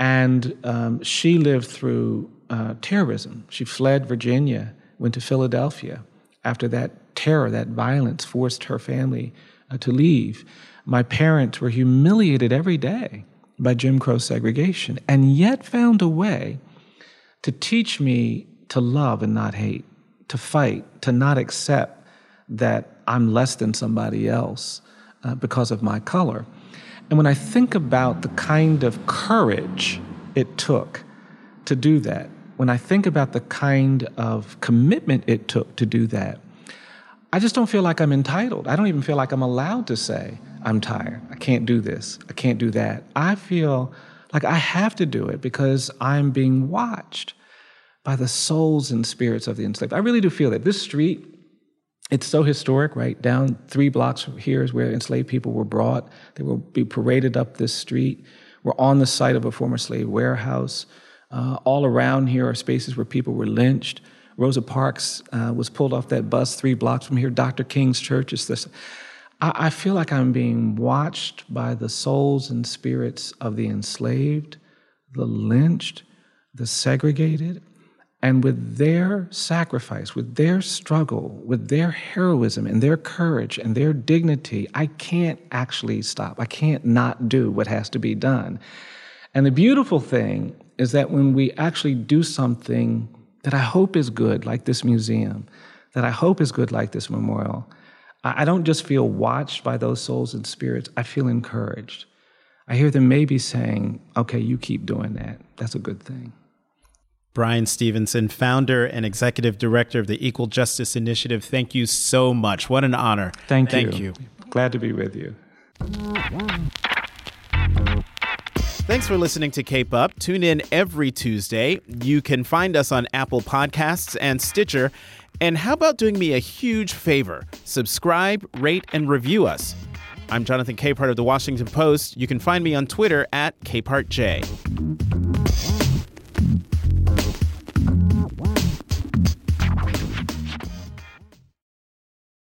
And um, she lived through uh, terrorism. She fled Virginia, went to Philadelphia. After that terror, that violence forced her family uh, to leave. My parents were humiliated every day by Jim Crow segregation, and yet found a way to teach me to love and not hate, to fight, to not accept that I'm less than somebody else uh, because of my color. And when I think about the kind of courage it took to do that, when I think about the kind of commitment it took to do that, I just don't feel like I'm entitled. I don't even feel like I'm allowed to say, I'm tired. I can't do this. I can't do that. I feel like I have to do it because I'm being watched by the souls and spirits of the enslaved. I really do feel that. This street it's so historic, right? Down three blocks from here is where enslaved people were brought. They will be paraded up this street. We're on the site of a former slave warehouse. Uh, all around here are spaces where people were lynched. Rosa Parks uh, was pulled off that bus three blocks from here. Dr. King's church is this. I, I feel like I'm being watched by the souls and spirits of the enslaved, the lynched, the segregated, and with their sacrifice, with their struggle, with their heroism and their courage and their dignity, I can't actually stop. I can't not do what has to be done. And the beautiful thing is that when we actually do something that I hope is good, like this museum, that I hope is good, like this memorial, I don't just feel watched by those souls and spirits, I feel encouraged. I hear them maybe saying, okay, you keep doing that. That's a good thing. Bryan Stevenson, founder and executive director of the Equal Justice Initiative. Thank you so much. What an honor. Thank you. Thank you. Glad to be with you. Thanks for listening to Cape Up. Tune in every Tuesday. You can find us on Apple Podcasts and Stitcher. And how about doing me a huge favor? Subscribe, rate, and review us. I'm Jonathan Capehart of the Washington Post. You can find me on Twitter at CapehartJ.